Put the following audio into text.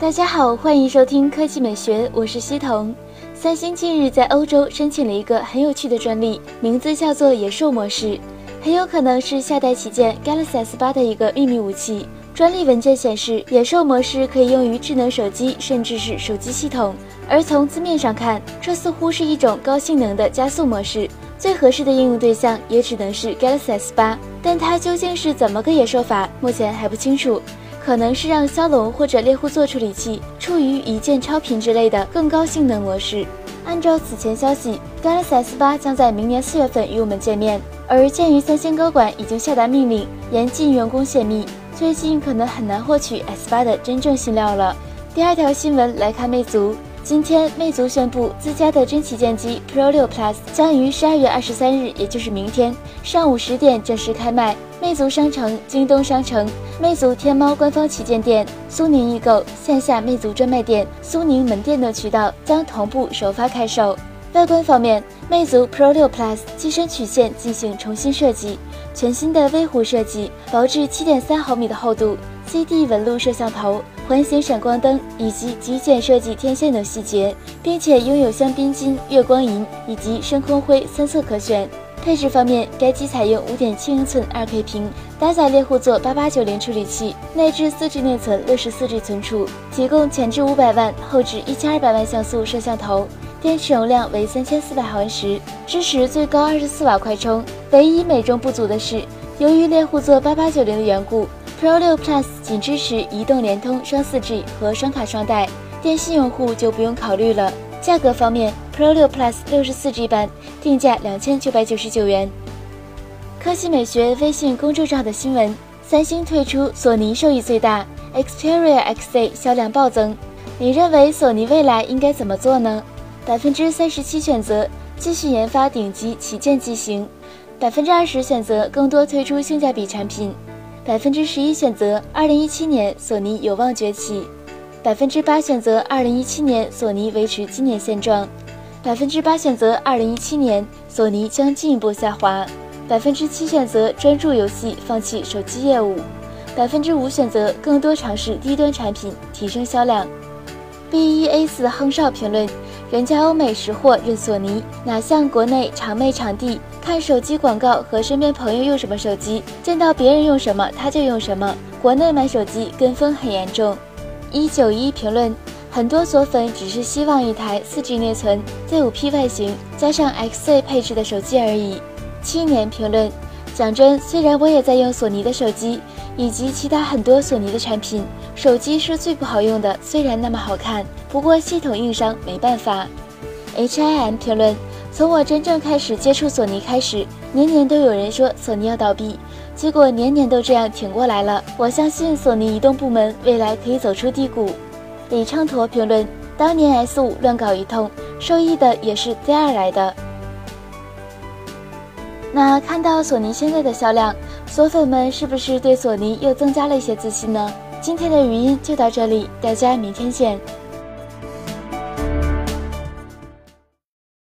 大家好，欢迎收听科技美学，我是西彤。三星近日在欧洲申请了一个很有趣的专利，名字叫做“野兽模式”，很有可能是下代旗舰 Galaxy S8 的一个秘密武器。专利文件显示，野兽模式可以用于智能手机，甚至是手机系统。而从字面上看，这似乎是一种高性能的加速模式。最合适的应用对象也只能是 Galaxy S8，但它究竟是怎么个野兽法，目前还不清楚。可能是让骁龙或者猎户座处理器处于一键超频之类的更高性能模式。按照此前消息，Galaxy S8 将在明年四月份与我们见面。而鉴于三星高管已经下达命令，严禁员工泄密，最近可能很难获取 S8 的真正新料了。第二条新闻来看，魅族。今天，魅族宣布自家的真旗舰机 Pro 6 Plus 将于十二月二十三日，也就是明天上午十点正式开卖。魅族商城、京东商城、魅族天猫官方旗舰店、苏宁易购线下魅族专卖店、苏宁门店等渠道将同步首发开售。外观方面，魅族 Pro 6 Plus 机身曲线进行重新设计，全新的微弧设计，薄至七点三毫米的厚度，CD 纹路摄像头。环形闪光灯以及极简设计天线等细节，并且拥有香槟金、月光银以及深空灰三色可选。配置方面，该机采用5.7英寸 2K 屏，搭载猎户座8890处理器，内置 4G 内存，64G 存储，提供前置500万、后置1200万像素摄像头，电池容量为3400毫安时，支持最高24瓦快充。唯一美中不足的是，由于猎户座8890的缘故。Pro 6 Plus 仅支持移动、联通、双 4G 和双卡双待，电信用户就不用考虑了。价格方面，Pro 6 Plus 64G 版定价两千九百九十九元。科技美学微信公众号的新闻：三星退出，索尼受益最大，Xperia XZ 销量暴增。你认为索尼未来应该怎么做呢？百分之三十七选择继续研发顶级旗舰机型，百分之二十选择更多推出性价比产品。百分之十一选择二零一七年索尼有望崛起，百分之八选择二零一七年索尼维持今年现状，百分之八选择二零一七年索尼将进一步下滑，百分之七选择专注游戏放弃手机业务，百分之五选择更多尝试低端产品提升销量。B 一 A 四亨少评论。人家欧美识货认索尼，哪像国内场妹场地看手机广告和身边朋友用什么手机，见到别人用什么他就用什么。国内买手机跟风很严重。一九一评论：很多索粉只是希望一台四 G 内存、Z5P 外形加上 XZ 配置的手机而已。七年评论：讲真，虽然我也在用索尼的手机以及其他很多索尼的产品，手机是最不好用的，虽然那么好看。不过系统硬伤没办法。H I M 评论：从我真正开始接触索尼开始，年年都有人说索尼要倒闭，结果年年都这样挺过来了。我相信索尼移动部门未来可以走出低谷。李昌陀评论：当年 S 五乱搞一通，受益的也是 Z 二来的。那看到索尼现在的销量，索粉们是不是对索尼又增加了一些自信呢？今天的语音就到这里，大家明天见。